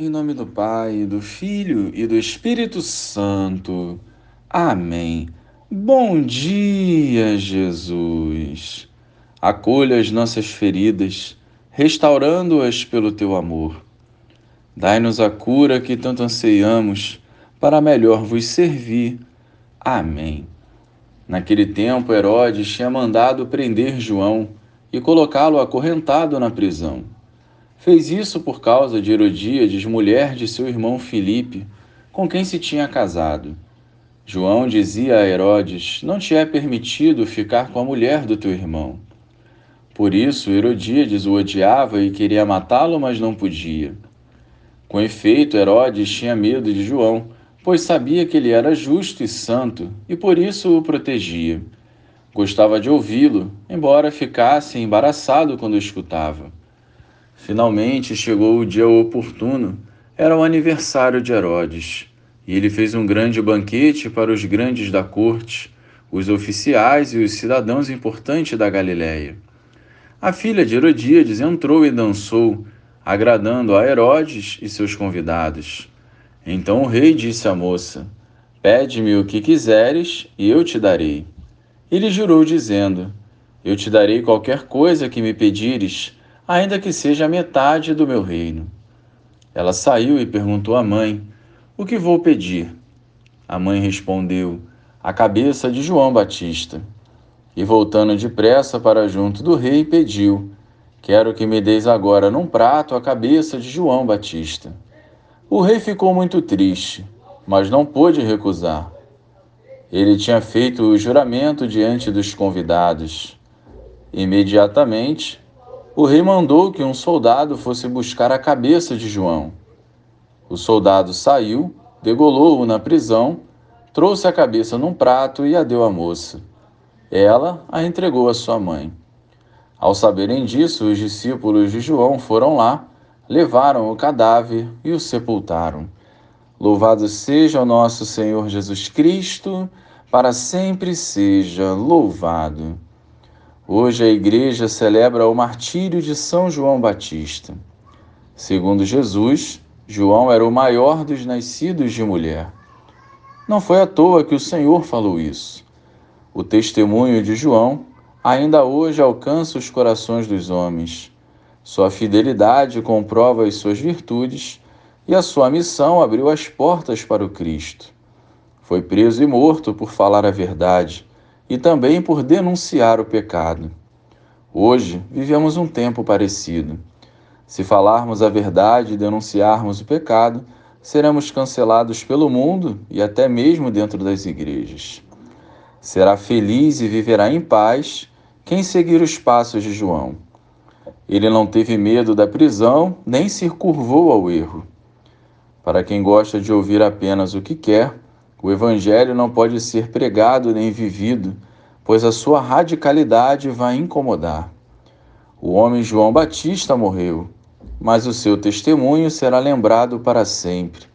Em nome do Pai, do Filho e do Espírito Santo. Amém. Bom dia, Jesus. Acolha as nossas feridas, restaurando-as pelo teu amor. Dai-nos a cura que tanto anseiamos, para melhor vos servir. Amém. Naquele tempo, Herodes tinha mandado prender João e colocá-lo acorrentado na prisão. Fez isso por causa de Herodíades, mulher de seu irmão Filipe, com quem se tinha casado. João dizia a Herodes: Não te é permitido ficar com a mulher do teu irmão. Por isso, Herodíades o odiava e queria matá-lo, mas não podia. Com efeito, Herodes tinha medo de João, pois sabia que ele era justo e santo, e por isso o protegia. Gostava de ouvi-lo, embora ficasse embaraçado quando o escutava. Finalmente chegou o dia oportuno. Era o aniversário de Herodes, e ele fez um grande banquete para os grandes da corte, os oficiais e os cidadãos importantes da Galiléia. A filha de Herodíades entrou e dançou, agradando a Herodes e seus convidados. Então o rei disse à moça: Pede-me o que quiseres e eu te darei. Ele jurou, dizendo: Eu te darei qualquer coisa que me pedires, ainda que seja a metade do meu reino. Ela saiu e perguntou à mãe: O que vou pedir? A mãe respondeu: A cabeça de João Batista. E voltando depressa para junto do rei, pediu: Quero que me deis agora num prato a cabeça de João Batista. O rei ficou muito triste, mas não pôde recusar. Ele tinha feito o juramento diante dos convidados. Imediatamente, o rei mandou que um soldado fosse buscar a cabeça de João. O soldado saiu, degolou-o na prisão, trouxe a cabeça num prato e a deu à moça. Ela a entregou à sua mãe. Ao saberem disso, os discípulos de João foram lá, levaram o cadáver e o sepultaram. Louvado seja o nosso Senhor Jesus Cristo, para sempre seja louvado. Hoje a Igreja celebra o martírio de São João Batista. Segundo Jesus, João era o maior dos nascidos de mulher. Não foi à toa que o Senhor falou isso. O testemunho de João ainda hoje alcança os corações dos homens. Sua fidelidade comprova as suas virtudes e a sua missão abriu as portas para o Cristo. Foi preso e morto por falar a verdade e também por denunciar o pecado. Hoje vivemos um tempo parecido. Se falarmos a verdade e denunciarmos o pecado, seremos cancelados pelo mundo e até mesmo dentro das igrejas. Será feliz e viverá em paz quem seguir os passos de João. Ele não teve medo da prisão, nem se curvou ao erro. Para quem gosta de ouvir apenas o que quer, o Evangelho não pode ser pregado nem vivido, pois a sua radicalidade vai incomodar. O homem João Batista morreu, mas o seu testemunho será lembrado para sempre.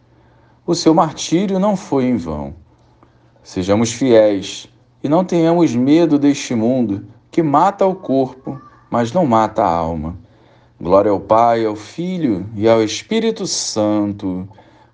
O seu martírio não foi em vão. Sejamos fiéis e não tenhamos medo deste mundo que mata o corpo, mas não mata a alma. Glória ao Pai, ao Filho e ao Espírito Santo